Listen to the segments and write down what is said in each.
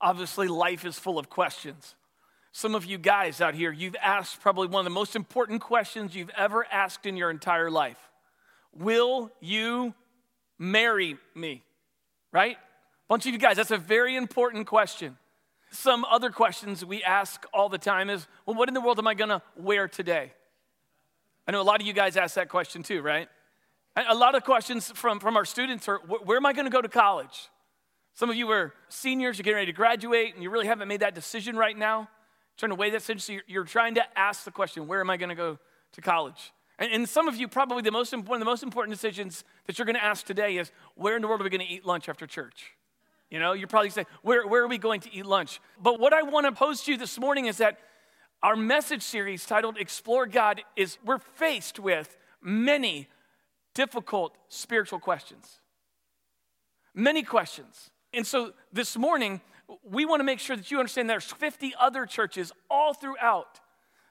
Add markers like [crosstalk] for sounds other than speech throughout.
Obviously, life is full of questions. Some of you guys out here, you've asked probably one of the most important questions you've ever asked in your entire life Will you marry me? Right? Bunch of you guys, that's a very important question. Some other questions we ask all the time is, Well, what in the world am I gonna wear today? I know a lot of you guys ask that question too, right? A lot of questions from, from our students are, Where am I gonna go to college? Some of you are seniors, you're getting ready to graduate, and you really haven't made that decision right now. Trying to weigh that decision, so you're, trying to ask the question, where am I going to go to college? And, and, some of you, probably the most, one of the most important decisions that you're going to ask today is, where in the world are we going to eat lunch after church? You know, you're probably saying, where, where are we going to eat lunch? But what I want to pose to you this morning is that our message series titled Explore God is we're faced with many difficult spiritual questions. Many questions. And so this morning, we want to make sure that you understand there's 50 other churches all throughout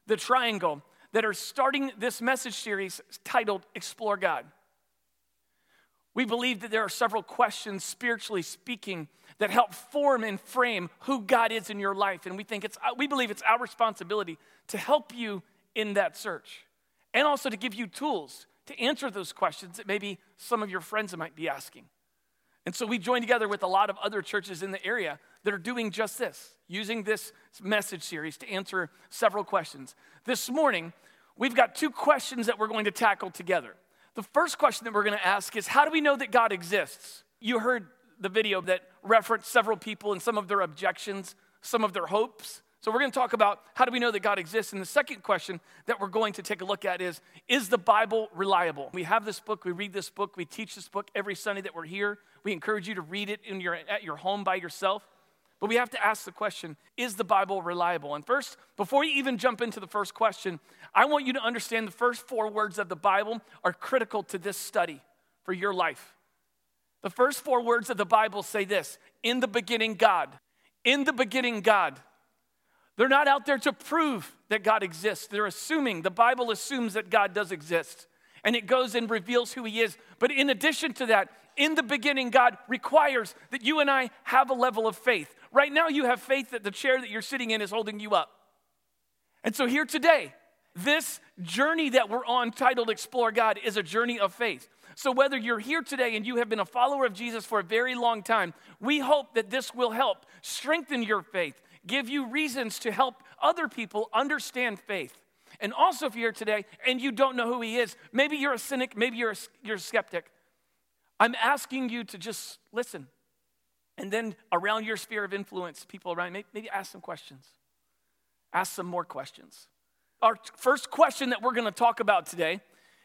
the triangle that are starting this message series titled Explore God. We believe that there are several questions, spiritually speaking, that help form and frame who God is in your life. And we think it's, we believe it's our responsibility to help you in that search and also to give you tools to answer those questions that maybe some of your friends might be asking. And so we join together with a lot of other churches in the area that are doing just this, using this message series to answer several questions. This morning, we've got two questions that we're going to tackle together. The first question that we're going to ask is How do we know that God exists? You heard the video that referenced several people and some of their objections, some of their hopes. So, we're going to talk about how do we know that God exists. And the second question that we're going to take a look at is Is the Bible reliable? We have this book, we read this book, we teach this book every Sunday that we're here. We encourage you to read it in your, at your home by yourself. But we have to ask the question Is the Bible reliable? And first, before you even jump into the first question, I want you to understand the first four words of the Bible are critical to this study for your life. The first four words of the Bible say this In the beginning, God. In the beginning, God. They're not out there to prove that God exists. They're assuming, the Bible assumes that God does exist. And it goes and reveals who He is. But in addition to that, in the beginning, God requires that you and I have a level of faith. Right now, you have faith that the chair that you're sitting in is holding you up. And so, here today, this journey that we're on, titled Explore God, is a journey of faith. So, whether you're here today and you have been a follower of Jesus for a very long time, we hope that this will help strengthen your faith, give you reasons to help other people understand faith. And also, if you're here today and you don't know who he is, maybe you're a cynic, maybe you're a, you're a skeptic, I'm asking you to just listen. And then around your sphere of influence, people around, maybe, maybe ask some questions. Ask some more questions. Our first question that we're going to talk about today,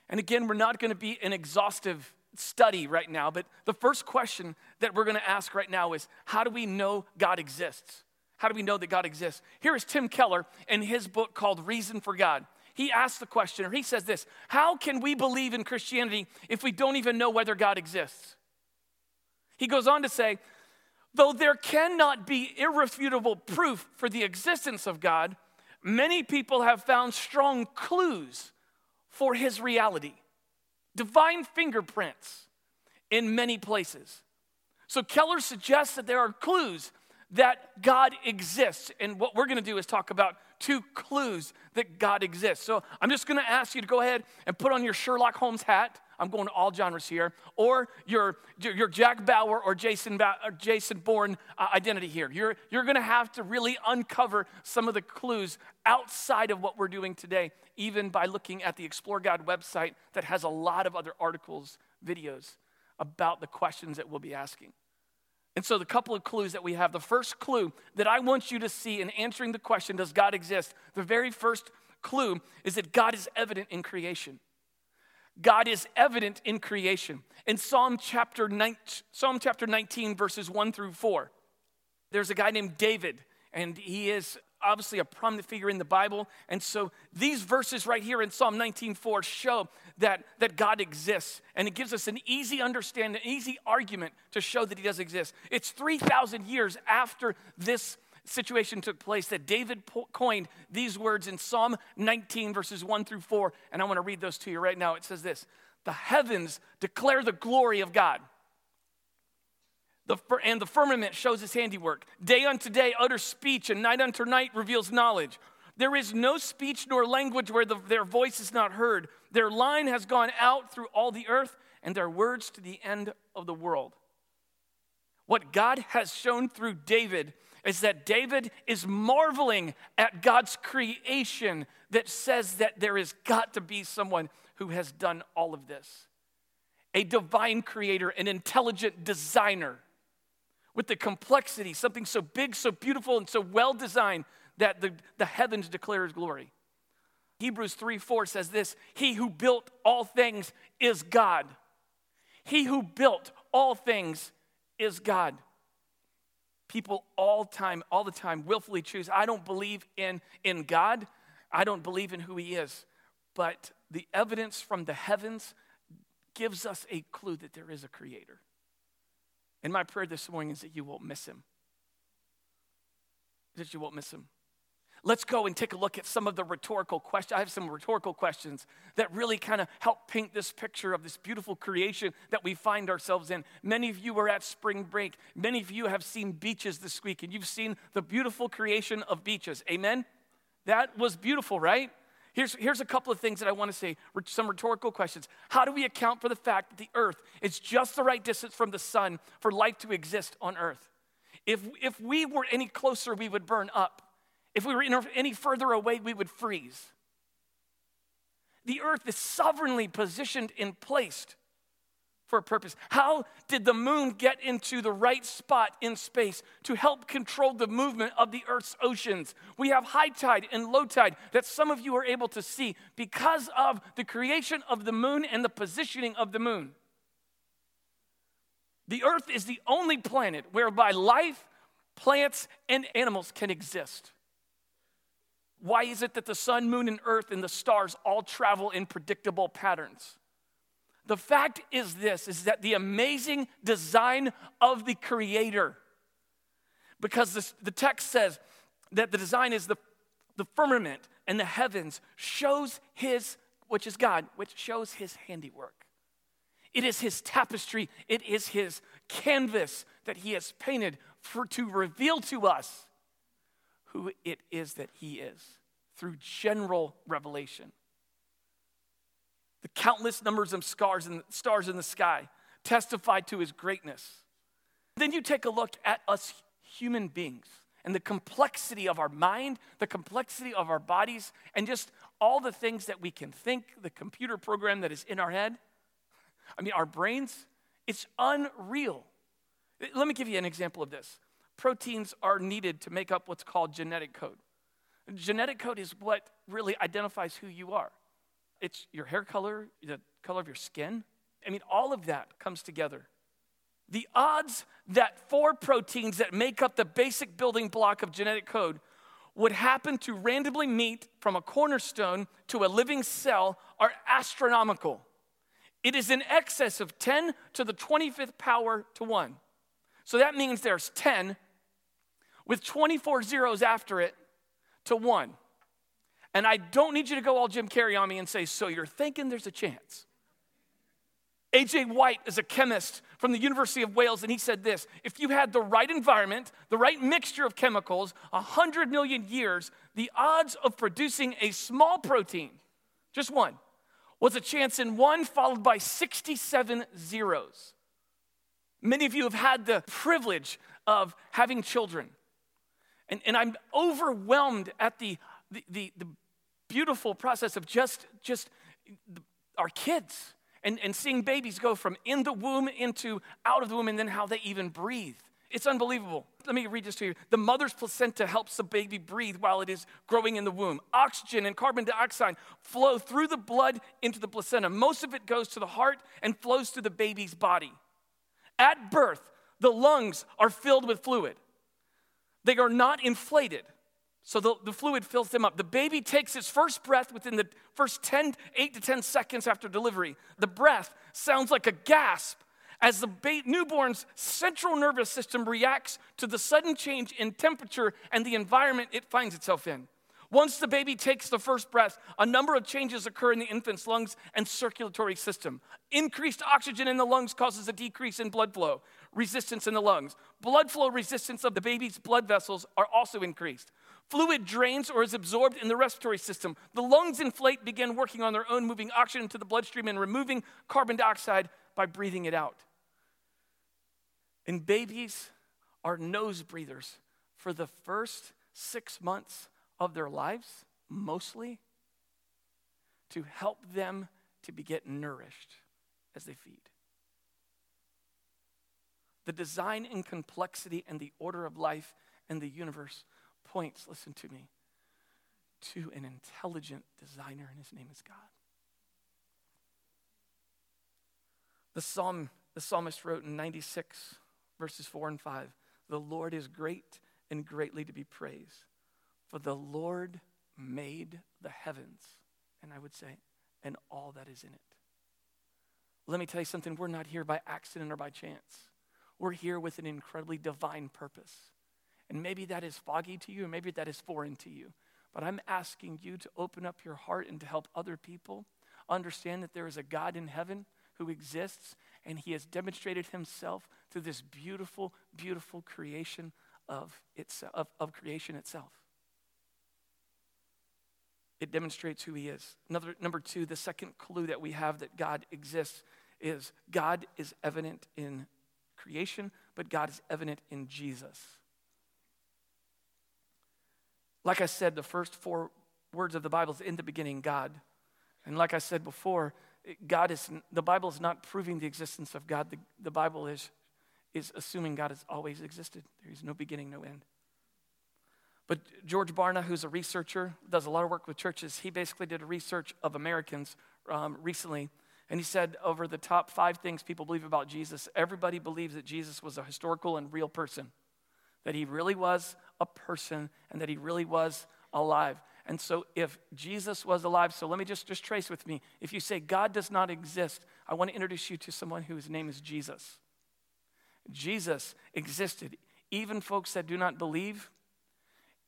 and again, we're not going to be an exhaustive study right now, but the first question that we're going to ask right now is how do we know God exists? How do we know that God exists? Here is Tim Keller in his book called Reason for God. He asks the question, or he says this How can we believe in Christianity if we don't even know whether God exists? He goes on to say, Though there cannot be irrefutable proof for the existence of God, many people have found strong clues for his reality, divine fingerprints in many places. So Keller suggests that there are clues that God exists. And what we're going to do is talk about two clues that God exists. So I'm just going to ask you to go ahead and put on your Sherlock Holmes hat. I'm going to all genres here, or your, your Jack Bauer or Jason, ba- or Jason Bourne uh, identity here. You're, you're going to have to really uncover some of the clues outside of what we're doing today, even by looking at the Explore God website that has a lot of other articles, videos about the questions that we'll be asking. And so, the couple of clues that we have the first clue that I want you to see in answering the question, Does God exist? The very first clue is that God is evident in creation. God is evident in creation. In Psalm chapter, 19, Psalm chapter 19, verses 1 through 4, there's a guy named David, and he is obviously a prominent figure in the Bible. And so these verses right here in Psalm 19:4 show that, that God exists. And it gives us an easy understanding, an easy argument to show that he does exist. It's 3,000 years after this situation took place that David coined these words in Psalm 19, verses 1 through 4. And I want to read those to you right now. It says this The heavens declare the glory of God. The, and the firmament shows his handiwork. Day unto day utters speech, and night unto night reveals knowledge. There is no speech nor language where the, their voice is not heard. Their line has gone out through all the earth, and their words to the end of the world. What God has shown through David is that David is marveling at God's creation that says that there has got to be someone who has done all of this a divine creator, an intelligent designer with the complexity, something so big, so beautiful, and so well designed that the, the heavens declare his glory. Hebrews 3 4 says this He who built all things is God. He who built all things is God. People all time, all the time, willfully choose. I don't believe in, in God. I don't believe in who He is. But the evidence from the heavens gives us a clue that there is a creator. And my prayer this morning is that you won't miss him. That you won't miss him. Let's go and take a look at some of the rhetorical questions. I have some rhetorical questions that really kind of help paint this picture of this beautiful creation that we find ourselves in. Many of you are at spring break. Many of you have seen beaches this week, and you've seen the beautiful creation of beaches. Amen? That was beautiful, right? Here's, here's a couple of things that I want to say, some rhetorical questions. How do we account for the fact that the earth is just the right distance from the sun for life to exist on earth? If, if we were any closer, we would burn up. If we were any further away, we would freeze. The earth is sovereignly positioned and placed for a purpose. How did the moon get into the right spot in space to help control the movement of the Earth's oceans? We have high tide and low tide that some of you are able to see because of the creation of the moon and the positioning of the moon. The Earth is the only planet whereby life, plants, and animals can exist. Why is it that the sun, moon, and earth and the stars all travel in predictable patterns? The fact is this is that the amazing design of the creator because this, the text says that the design is the, the firmament and the heavens shows his which is God which shows his handiwork. It is his tapestry, it is his canvas that he has painted for to reveal to us who it is that he is through general revelation the countless numbers of stars in, stars in the sky testify to his greatness. Then you take a look at us human beings and the complexity of our mind, the complexity of our bodies, and just all the things that we can think, the computer program that is in our head. I mean, our brains, it's unreal. Let me give you an example of this. Proteins are needed to make up what's called genetic code. Genetic code is what really identifies who you are. It's your hair color, the color of your skin. I mean, all of that comes together. The odds that four proteins that make up the basic building block of genetic code would happen to randomly meet from a cornerstone to a living cell are astronomical. It is in excess of 10 to the 25th power to 1. So that means there's 10 with 24 zeros after it to 1. And I don't need you to go all Jim Carrey on me and say, So you're thinking there's a chance. A.J. White is a chemist from the University of Wales, and he said this If you had the right environment, the right mixture of chemicals, 100 million years, the odds of producing a small protein, just one, was a chance in one followed by 67 zeros. Many of you have had the privilege of having children. And, and I'm overwhelmed at the, the, the, the beautiful process of just, just our kids and, and seeing babies go from in the womb into out of the womb and then how they even breathe. It's unbelievable. Let me read this to you. The mother's placenta helps the baby breathe while it is growing in the womb. Oxygen and carbon dioxide flow through the blood into the placenta. Most of it goes to the heart and flows through the baby's body. At birth, the lungs are filled with fluid. They are not inflated. So the, the fluid fills them up. The baby takes its first breath within the first 10, 8 to 10 seconds after delivery. The breath sounds like a gasp as the ba- newborn's central nervous system reacts to the sudden change in temperature and the environment it finds itself in. Once the baby takes the first breath, a number of changes occur in the infant's lungs and circulatory system. Increased oxygen in the lungs causes a decrease in blood flow. resistance in the lungs. Blood flow resistance of the baby's blood vessels are also increased. Fluid drains or is absorbed in the respiratory system. The lungs inflate, begin working on their own, moving oxygen into the bloodstream and removing carbon dioxide by breathing it out. And babies are nose breathers for the first six months of their lives, mostly, to help them to be get nourished as they feed. The design and complexity and the order of life and the universe points, listen to me, to an intelligent designer, and his name is God. The psalm, the psalmist wrote in 96, verses 4 and 5 The Lord is great and greatly to be praised, for the Lord made the heavens, and I would say, and all that is in it. Let me tell you something, we're not here by accident or by chance. We're here with an incredibly divine purpose. And maybe that is foggy to you, maybe that is foreign to you. But I'm asking you to open up your heart and to help other people understand that there is a God in heaven who exists, and he has demonstrated himself through this beautiful, beautiful creation of, of, of creation itself. It demonstrates who he is. Another, number two, the second clue that we have that God exists is God is evident in creation, but God is evident in Jesus. Like I said, the first four words of the Bible is in the beginning, God. And like I said before, God is, the Bible is not proving the existence of God. The, the Bible is, is assuming God has always existed. There is no beginning, no end. But George Barna, who's a researcher, does a lot of work with churches, he basically did a research of Americans um, recently. And he said, over the top five things people believe about Jesus, everybody believes that Jesus was a historical and real person, that he really was a person, and that he really was alive. And so, if Jesus was alive, so let me just, just trace with me. If you say God does not exist, I want to introduce you to someone whose name is Jesus. Jesus existed. Even folks that do not believe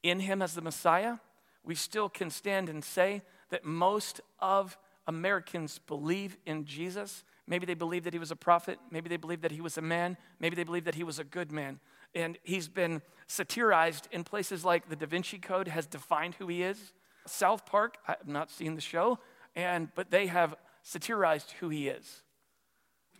in him as the Messiah, we still can stand and say that most of Americans believe in Jesus. Maybe they believe that he was a prophet. Maybe they believe that he was a man. Maybe they believe that he was a good man. And he's been satirized in places like the Da Vinci Code has defined who he is. South Park, I have not seen the show, and but they have satirized who he is.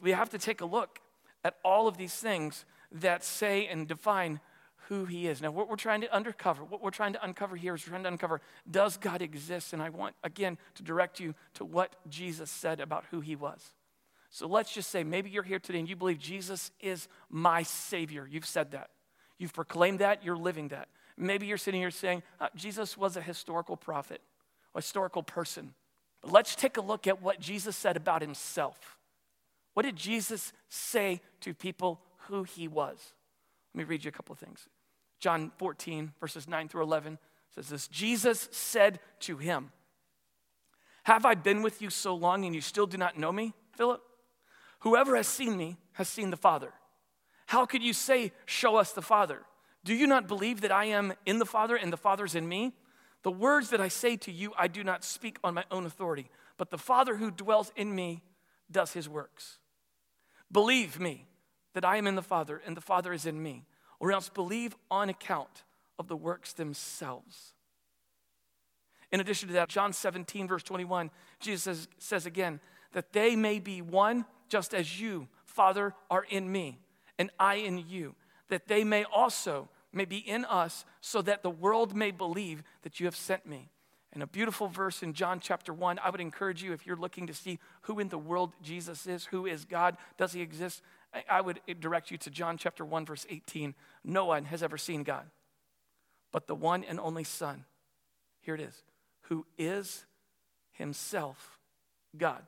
We have to take a look at all of these things that say and define who he is. Now, what we're trying to uncover, what we're trying to uncover here is trying to uncover does God exist? And I want, again, to direct you to what Jesus said about who he was. So let's just say maybe you're here today and you believe Jesus is my Savior. You've said that. You've proclaimed that. You're living that. Maybe you're sitting here saying, uh, Jesus was a historical prophet, a historical person. But let's take a look at what Jesus said about himself. What did Jesus say to people who he was? Let me read you a couple of things. John 14, verses 9 through 11 says this Jesus said to him, Have I been with you so long and you still do not know me, Philip? Whoever has seen me has seen the Father. How could you say, Show us the Father? Do you not believe that I am in the Father and the Father's in me? The words that I say to you, I do not speak on my own authority, but the Father who dwells in me does his works. Believe me that I am in the Father and the Father is in me or else believe on account of the works themselves. In addition to that, John 17, verse 21, Jesus says, says again, that they may be one just as you, Father, are in me, and I in you, that they may also may be in us, so that the world may believe that you have sent me. And a beautiful verse in John chapter 1. I would encourage you, if you're looking to see who in the world Jesus is, who is God, does he exist? I would direct you to John chapter 1, verse 18. No one has ever seen God, but the one and only Son, here it is, who is himself God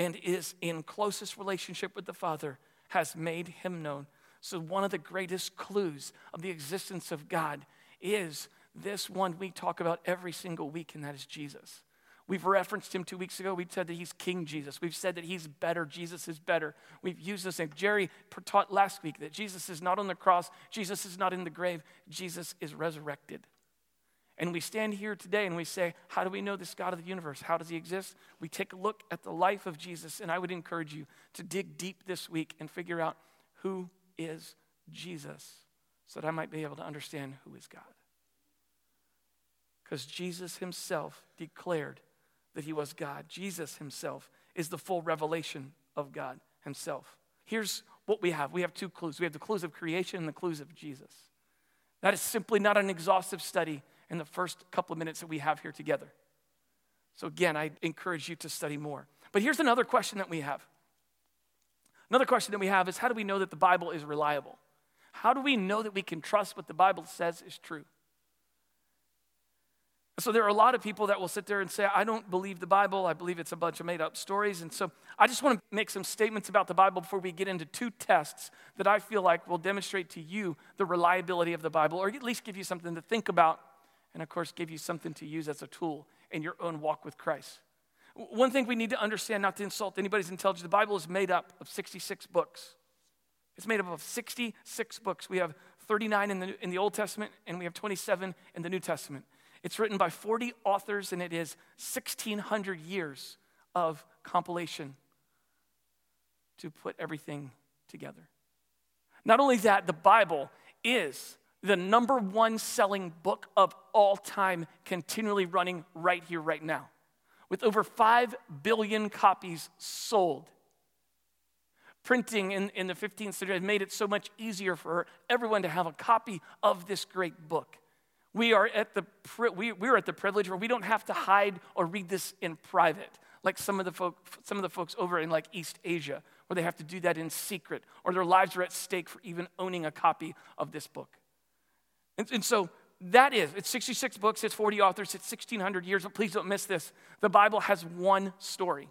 and is in closest relationship with the Father, has made him known. So, one of the greatest clues of the existence of God is this one we talk about every single week, and that is Jesus. We've referenced him two weeks ago. We said that he's King Jesus. We've said that he's better. Jesus is better. We've used this name. Jerry taught last week that Jesus is not on the cross, Jesus is not in the grave, Jesus is resurrected. And we stand here today and we say, How do we know this God of the universe? How does he exist? We take a look at the life of Jesus, and I would encourage you to dig deep this week and figure out who is Jesus so that I might be able to understand who is God. Because Jesus himself declared that he was God. Jesus himself is the full revelation of God himself. Here's what we have we have two clues we have the clues of creation and the clues of Jesus. That is simply not an exhaustive study in the first couple of minutes that we have here together. So, again, I encourage you to study more. But here's another question that we have. Another question that we have is how do we know that the Bible is reliable? How do we know that we can trust what the Bible says is true? So there are a lot of people that will sit there and say, I don't believe the Bible. I believe it's a bunch of made up stories. And so I just want to make some statements about the Bible before we get into two tests that I feel like will demonstrate to you the reliability of the Bible, or at least give you something to think about, and of course, give you something to use as a tool in your own walk with Christ. One thing we need to understand, not to insult anybody's intelligence, the Bible is made up of 66 books. It's made up of 66 books. We have 39 in the, in the Old Testament, and we have 27 in the New Testament. It's written by 40 authors, and it is 1,600 years of compilation to put everything together. Not only that, the Bible is the number one selling book of all time, continually running right here, right now, with over 5 billion copies sold. Printing in, in the 15th century made it so much easier for everyone to have a copy of this great book. We are at the, we, we're at the privilege where we don't have to hide or read this in private, like some of, the folk, some of the folks over in like East Asia, where they have to do that in secret, or their lives are at stake for even owning a copy of this book. And, and so that is, it's 66 books, it's 40 authors, it's 1,600 years, but please don't miss this. The Bible has one story.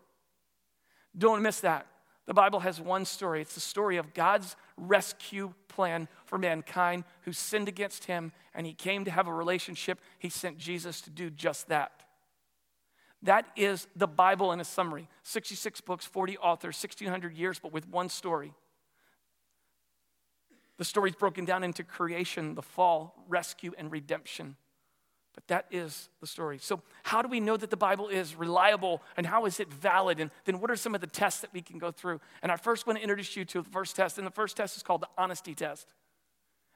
Don't miss that. The Bible has one story. It's the story of God's rescue plan for mankind who sinned against him and he came to have a relationship. He sent Jesus to do just that. That is the Bible in a summary 66 books, 40 authors, 1,600 years, but with one story. The story is broken down into creation, the fall, rescue, and redemption. But that is the story. So, how do we know that the Bible is reliable and how is it valid? And then, what are some of the tests that we can go through? And I first want to introduce you to the first test. And the first test is called the honesty test.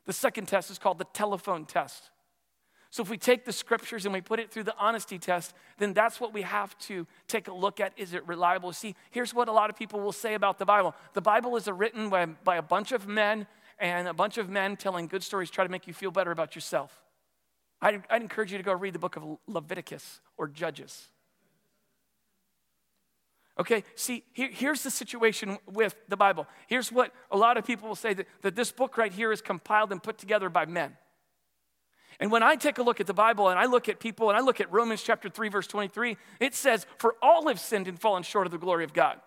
The second test is called the telephone test. So, if we take the scriptures and we put it through the honesty test, then that's what we have to take a look at. Is it reliable? See, here's what a lot of people will say about the Bible the Bible is written by, by a bunch of men, and a bunch of men telling good stories try to make you feel better about yourself. I'd, I'd encourage you to go read the book of Leviticus or Judges. Okay, see, here, here's the situation with the Bible. Here's what a lot of people will say that, that this book right here is compiled and put together by men. And when I take a look at the Bible and I look at people and I look at Romans chapter 3, verse 23, it says, For all have sinned and fallen short of the glory of God.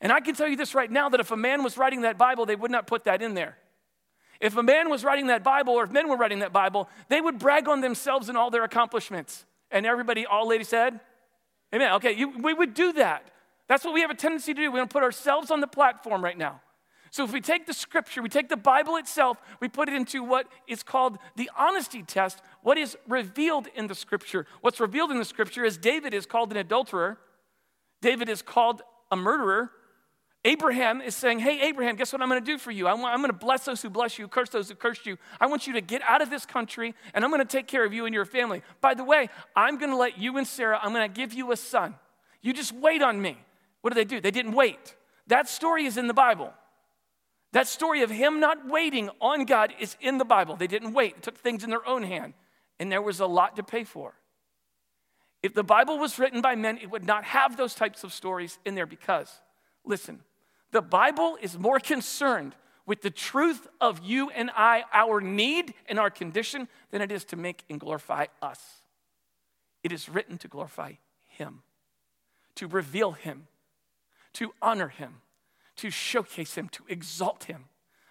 And I can tell you this right now that if a man was writing that Bible, they would not put that in there. If a man was writing that Bible, or if men were writing that Bible, they would brag on themselves and all their accomplishments. And everybody, all ladies said, Amen. Okay, you, we would do that. That's what we have a tendency to do. We want to put ourselves on the platform right now. So if we take the scripture, we take the Bible itself, we put it into what is called the honesty test, what is revealed in the scripture. What's revealed in the scripture is David is called an adulterer, David is called a murderer, Abraham is saying, Hey, Abraham, guess what I'm going to do for you? I'm, I'm going to bless those who bless you, curse those who curse you. I want you to get out of this country, and I'm going to take care of you and your family. By the way, I'm going to let you and Sarah, I'm going to give you a son. You just wait on me. What did they do? They didn't wait. That story is in the Bible. That story of him not waiting on God is in the Bible. They didn't wait, took things in their own hand, and there was a lot to pay for. If the Bible was written by men, it would not have those types of stories in there because, listen, the Bible is more concerned with the truth of you and I, our need and our condition, than it is to make and glorify us. It is written to glorify Him, to reveal Him, to honor Him, to showcase Him, to exalt Him.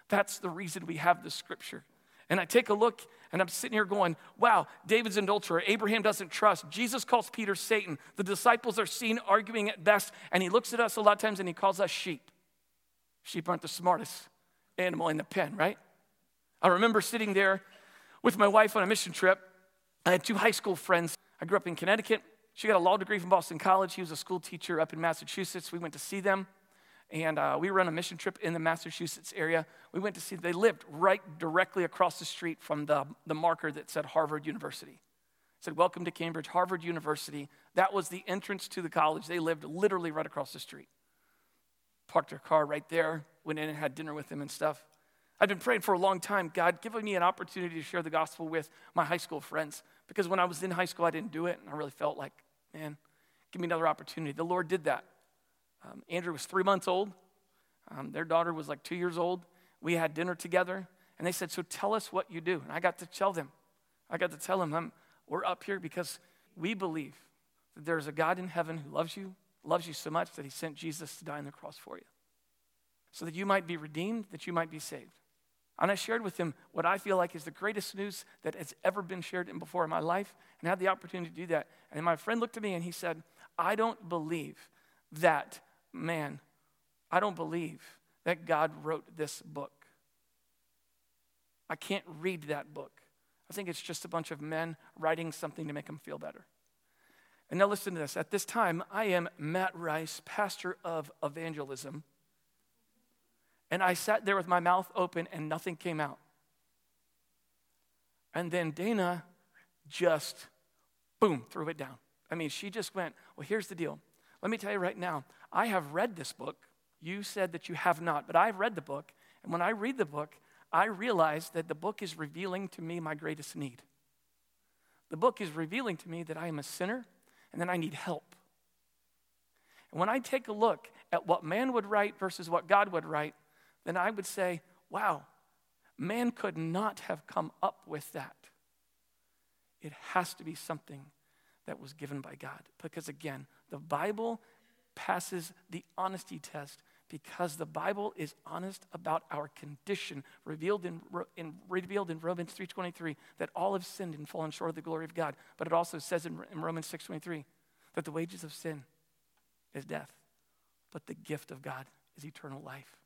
That's the reason we have the scripture. And I take a look and I'm sitting here going, wow, David's an adulterer. Abraham doesn't trust. Jesus calls Peter Satan. The disciples are seen arguing at best. And he looks at us a lot of times and he calls us sheep. Sheep aren't the smartest animal in the pen, right? I remember sitting there with my wife on a mission trip, I had two high school friends. I grew up in Connecticut. She got a law degree from Boston College. He was a school teacher up in Massachusetts. We went to see them, and uh, we were on a mission trip in the Massachusetts area. We went to see, they lived right directly across the street from the, the marker that said Harvard University. It said, Welcome to Cambridge, Harvard University. That was the entrance to the college. They lived literally right across the street. Parked their car right there, went in and had dinner with them and stuff. I've been praying for a long time God, give me an opportunity to share the gospel with my high school friends. Because when I was in high school, I didn't do it, and I really felt like, man, give me another opportunity. The Lord did that. Um, Andrew was three months old, um, their daughter was like two years old. We had dinner together, and they said, So tell us what you do. And I got to tell them, I got to tell them, we're up here because we believe that there's a God in heaven who loves you, loves you so much that he sent Jesus to die on the cross for you. So that you might be redeemed, that you might be saved. And I shared with him what I feel like is the greatest news that has ever been shared before in my life, and had the opportunity to do that. And my friend looked at me and he said, I don't believe that, man, I don't believe that God wrote this book. I can't read that book. I think it's just a bunch of men writing something to make them feel better. And now listen to this. At this time, I am Matt Rice, pastor of evangelism and I sat there with my mouth open and nothing came out. And then Dana just, boom, threw it down. I mean, she just went, Well, here's the deal. Let me tell you right now, I have read this book. You said that you have not, but I've read the book. And when I read the book, I realize that the book is revealing to me my greatest need. The book is revealing to me that I am a sinner and that I need help. And when I take a look at what man would write versus what God would write, then I would say, wow, man could not have come up with that. It has to be something that was given by God. Because again, the Bible passes the honesty test because the Bible is honest about our condition, revealed in, in, revealed in Romans 3.23, that all have sinned and fallen short of the glory of God. But it also says in, in Romans 6.23 that the wages of sin is death, but the gift of God is eternal life.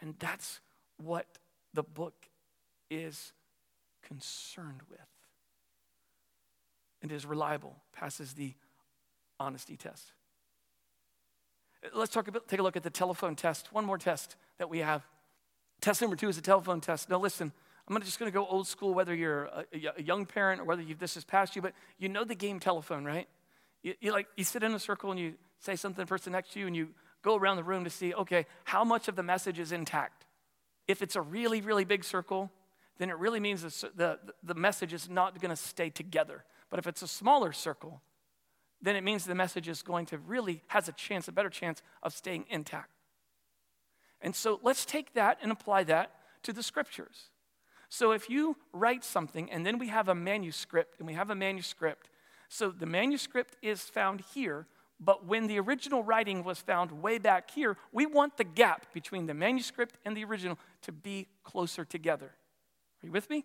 And that's what the book is concerned with. And is reliable, passes the honesty test. Let's talk about, take a look at the telephone test. One more test that we have. Test number two is a telephone test. Now, listen, I'm just going to go old school, whether you're a, a young parent or whether this has passed you, but you know the game telephone, right? You, you, like, you sit in a circle and you say something to the person next to you and you go around the room to see, okay, how much of the message is intact? If it's a really, really big circle, then it really means the, the, the message is not going to stay together. But if it's a smaller circle, then it means the message is going to really has a chance, a better chance of staying intact. And so let's take that and apply that to the scriptures. So if you write something and then we have a manuscript and we have a manuscript, so the manuscript is found here, but when the original writing was found way back here, we want the gap between the manuscript and the original to be closer together. Are you with me?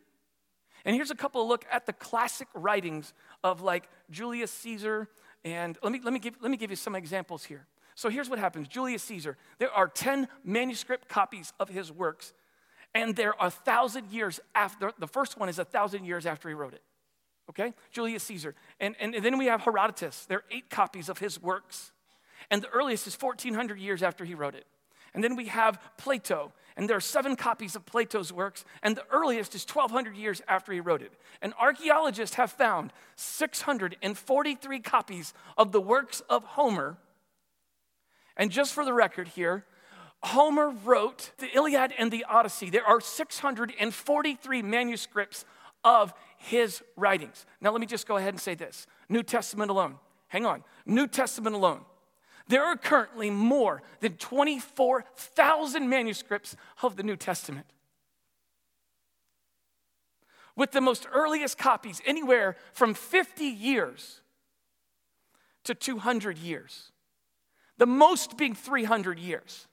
And here's a couple of look at the classic writings of like Julius Caesar. And let me, let me, give, let me give you some examples here. So here's what happens Julius Caesar, there are 10 manuscript copies of his works, and they're a thousand years after, the first one is a thousand years after he wrote it okay? Julius Caesar. And, and, and then we have Herodotus. There are eight copies of his works. And the earliest is 1400 years after he wrote it. And then we have Plato, and there are seven copies of Plato's works, and the earliest is 1200 years after he wrote it. And archaeologists have found 643 copies of the works of Homer. And just for the record here, Homer wrote the Iliad and the Odyssey. There are 643 manuscripts of his writings. Now, let me just go ahead and say this New Testament alone. Hang on. New Testament alone. There are currently more than 24,000 manuscripts of the New Testament. With the most earliest copies anywhere from 50 years to 200 years. The most being 300 years.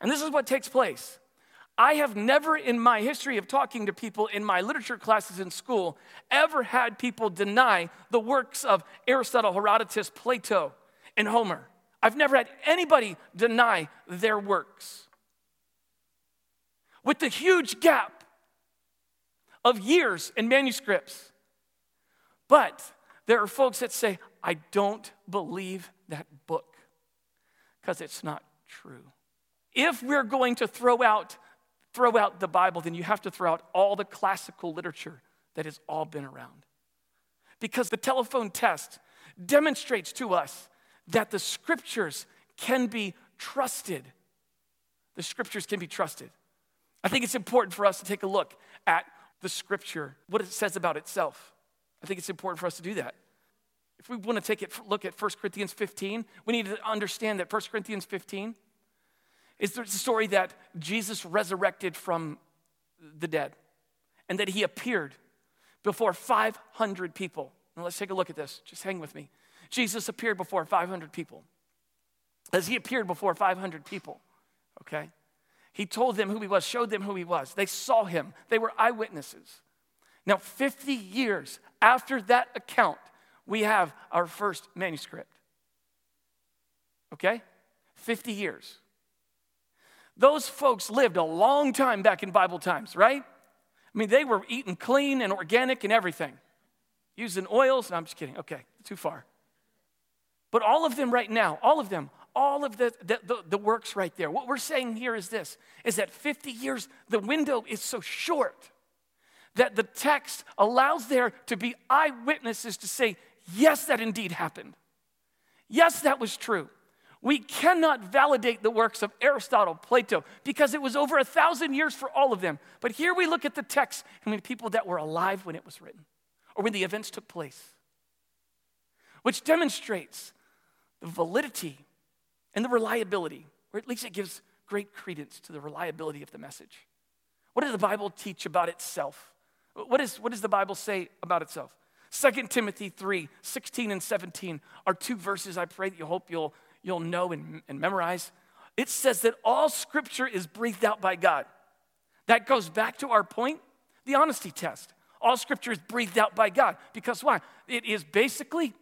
And this is what takes place. I have never in my history of talking to people in my literature classes in school ever had people deny the works of Aristotle, Herodotus, Plato, and Homer. I've never had anybody deny their works. With the huge gap of years in manuscripts, But there are folks that say, I don't believe that book because it's not true. If we're going to throw out, throw out the Bible, then you have to throw out all the classical literature that has all been around. Because the telephone test demonstrates to us that the scriptures can be trusted. The scriptures can be trusted. I think it's important for us to take a look at the scripture, what it says about itself. I think it's important for us to do that. If we want to take a look at 1 Corinthians 15, we need to understand that 1 Corinthians 15 is the story that Jesus resurrected from the dead and that he appeared before 500 people. Now let's take a look at this. Just hang with me. Jesus appeared before 500 people. As he appeared before 500 people, okay, he told them who he was, showed them who he was. They saw him, they were eyewitnesses. Now, 50 years after that account, we have our first manuscript. Okay? 50 years. Those folks lived a long time back in Bible times, right? I mean, they were eating clean and organic and everything, using oils. No, I'm just kidding. Okay, too far. But all of them right now, all of them, all of the, the, the, the works right there. What we're saying here is this is that 50 years, the window is so short that the text allows there to be eyewitnesses to say, yes, that indeed happened. Yes, that was true. We cannot validate the works of Aristotle, Plato, because it was over a thousand years for all of them. But here we look at the text and we people that were alive when it was written or when the events took place, which demonstrates the validity and the reliability, or at least it gives great credence to the reliability of the message. What does the Bible teach about itself? What, is, what does the Bible say about itself? 2 Timothy 3 16 and 17 are two verses I pray that you hope you'll you'll know and, and memorize. It says that all scripture is breathed out by God. That goes back to our point, the honesty test. All scripture is breathed out by God. Because why? It is basically,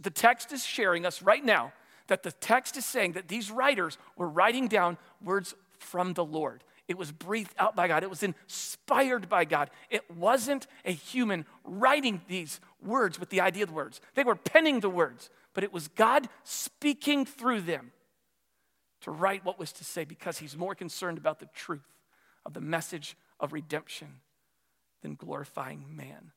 the text is sharing us right now that the text is saying that these writers were writing down words from the Lord. It was breathed out by God. It was inspired by God. It wasn't a human writing these words with the idea of the words. They were penning the words but it was God speaking through them to write what was to say because he's more concerned about the truth of the message of redemption than glorifying man.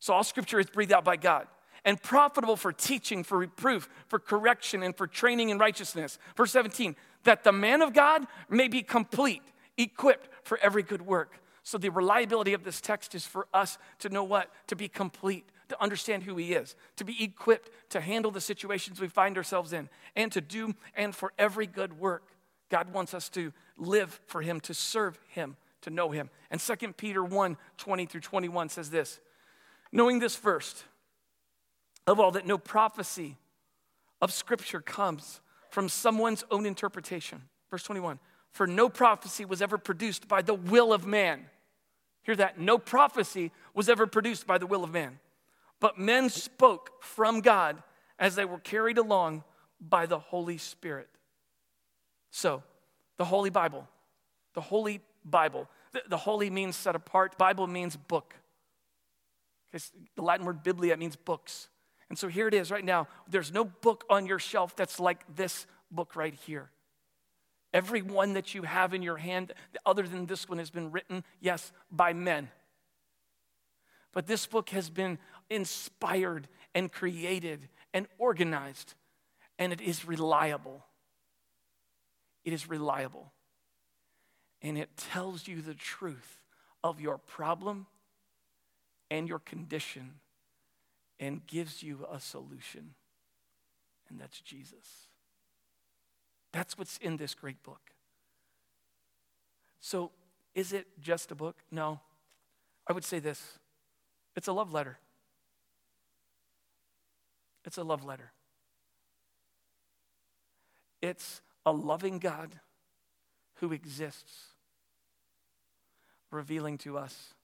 So, all scripture is breathed out by God and profitable for teaching, for reproof, for correction, and for training in righteousness. Verse 17, that the man of God may be complete, equipped for every good work. So, the reliability of this text is for us to know what? To be complete, to understand who He is, to be equipped to handle the situations we find ourselves in, and to do and for every good work. God wants us to live for Him, to serve Him, to know Him. And 2 Peter 1 20 through 21 says this Knowing this first, of all, that no prophecy of Scripture comes from someone's own interpretation. Verse 21 For no prophecy was ever produced by the will of man. Hear that? No prophecy was ever produced by the will of man. But men spoke from God as they were carried along by the Holy Spirit. So, the Holy Bible, the Holy Bible, the, the holy means set apart, Bible means book. The Latin word biblia means books. And so here it is right now. There's no book on your shelf that's like this book right here. Every one that you have in your hand, other than this one, has been written, yes, by men. But this book has been inspired and created and organized, and it is reliable. It is reliable. And it tells you the truth of your problem and your condition and gives you a solution. And that's Jesus. That's what's in this great book. So, is it just a book? No. I would say this it's a love letter. It's a love letter. It's a loving God who exists, revealing to us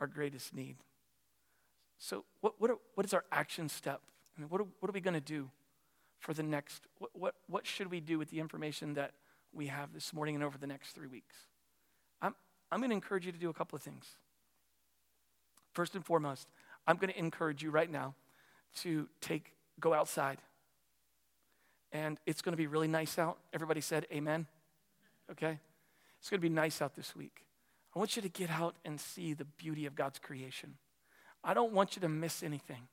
our greatest need. So, what, what, are, what is our action step? I mean, what, are, what are we going to do for the next? What, what, what should we do with the information that we have this morning and over the next three weeks? I'm, I'm going to encourage you to do a couple of things. First and foremost, I'm going to encourage you right now to take go outside. And it's going to be really nice out. Everybody said amen. Okay? It's going to be nice out this week. I want you to get out and see the beauty of God's creation. I don't want you to miss anything.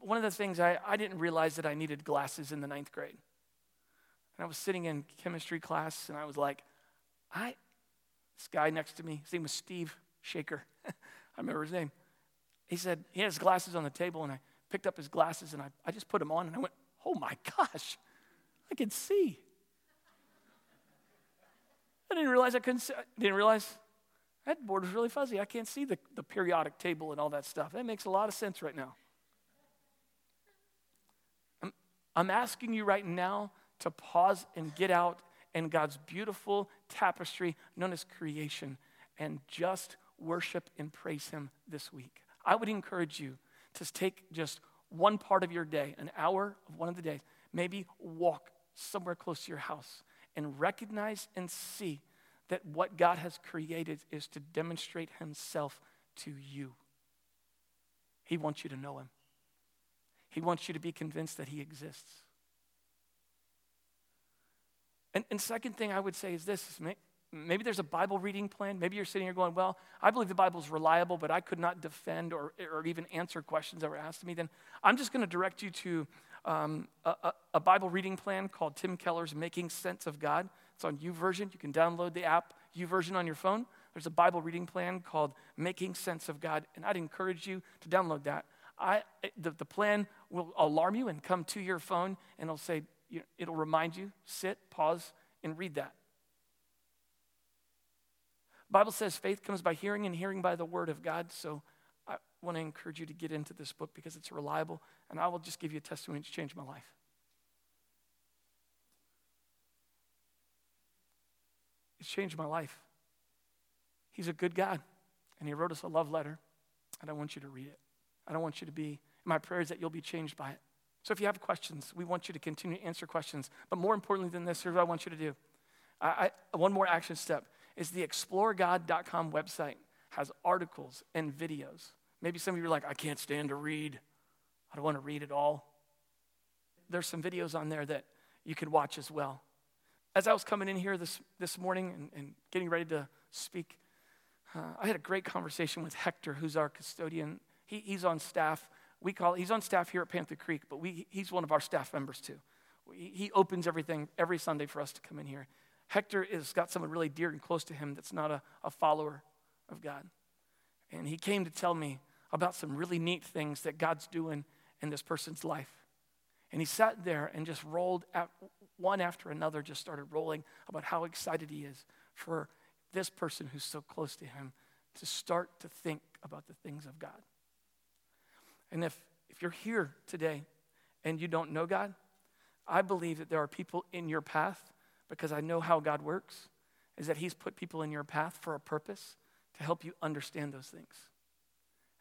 One of the things I, I didn't realize that I needed glasses in the ninth grade. And I was sitting in chemistry class and I was like, I, this guy next to me, his name was Steve Shaker. [laughs] I remember his name. He said, he had his glasses on the table and I picked up his glasses and I, I just put them on and I went, oh my [laughs] gosh, I can see. I didn't realize I couldn't see. I didn't realize that board is really fuzzy. I can't see the, the periodic table and all that stuff. That makes a lot of sense right now. I'm, I'm asking you right now to pause and get out in God's beautiful tapestry known as creation and just worship and praise Him this week. I would encourage you to take just one part of your day, an hour of one of the days, maybe walk somewhere close to your house and recognize and see that what God has created is to demonstrate Himself to you. He wants you to know Him, He wants you to be convinced that He exists. And, and second thing I would say is this maybe there's a Bible reading plan. Maybe you're sitting here going, Well, I believe the Bible is reliable, but I could not defend or, or even answer questions that were asked to me. Then I'm just going to direct you to um, a, a, Bible reading plan called Tim Keller's Making Sense of God. It's on YouVersion. You can download the app YouVersion on your phone. There's a Bible reading plan called Making Sense of God, and I'd encourage you to download that. I, the, the plan will alarm you and come to your phone, and it'll say, it'll remind you, sit, pause, and read that. Bible says faith comes by hearing and hearing by the word of God. So I want to encourage you to get into this book because it's reliable, and I will just give you a testimony to change my life. It's changed my life. He's a good God, and He wrote us a love letter, and I want you to read it. I don't want you to be, my prayer is that you'll be changed by it. So if you have questions, we want you to continue to answer questions. But more importantly than this, here's what I want you to do. I, I, one more action step is the exploregod.com website has articles and videos. Maybe some of you are like, I can't stand to read. I don't want to read it all. There's some videos on there that you could watch as well. As I was coming in here this, this morning and, and getting ready to speak, uh, I had a great conversation with Hector, who's our custodian. He, he's on staff. We call he's on staff here at Panther Creek, but we, he's one of our staff members too. We, he opens everything every Sunday for us to come in here. Hector has got someone really dear and close to him that's not a, a follower of God. And he came to tell me about some really neat things that God's doing in this person's life. And he sat there and just rolled at, one after another just started rolling about how excited he is for this person who's so close to him to start to think about the things of God. And if, if you're here today and you don't know God, I believe that there are people in your path because I know how God works, is that He's put people in your path for a purpose to help you understand those things.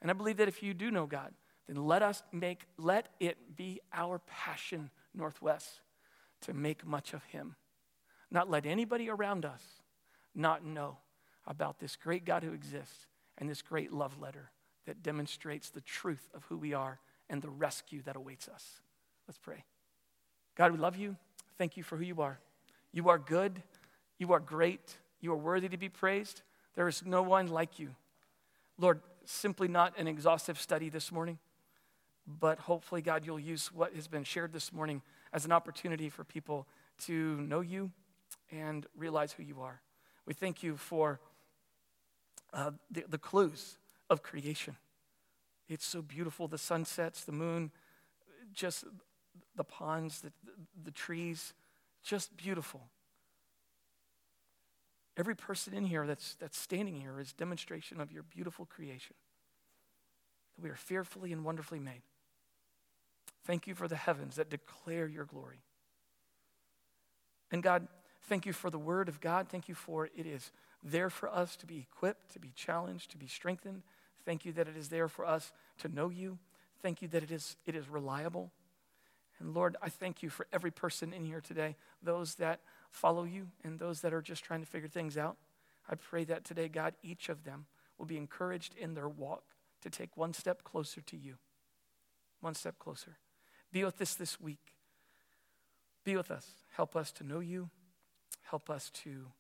And I believe that if you do know God, then let us make, let it be our passion, Northwest, to make much of him. Not let anybody around us not know about this great God who exists and this great love letter that demonstrates the truth of who we are and the rescue that awaits us. Let's pray. God, we love you. Thank you for who you are. You are good. You are great. You are worthy to be praised. There is no one like you. Lord, simply not an exhaustive study this morning, but hopefully, God, you'll use what has been shared this morning as an opportunity for people to know you and realize who you are. We thank you for uh, the, the clues of creation. It's so beautiful the sunsets, the moon, just the ponds, the, the trees, just beautiful. Every person in here that's, that's standing here is demonstration of your beautiful creation. We are fearfully and wonderfully made. Thank you for the heavens that declare your glory. And God, thank you for the word of God. Thank you for it is there for us to be equipped, to be challenged, to be strengthened. Thank you that it is there for us to know you. Thank you that it is, it is reliable. And Lord, I thank you for every person in here today, those that follow you and those that are just trying to figure things out. I pray that today, God, each of them will be encouraged in their walk to take one step closer to you. One step closer. Be with us this week. Be with us. Help us to know you. Help us to um,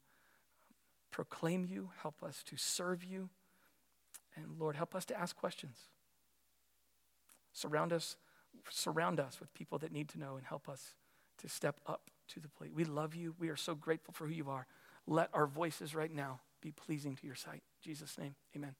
proclaim you. Help us to serve you. And Lord, help us to ask questions. Surround us, surround us with people that need to know and help us to step up to the plate. We love you. We are so grateful for who you are. Let our voices right now be pleasing to your sight. In Jesus' name, amen.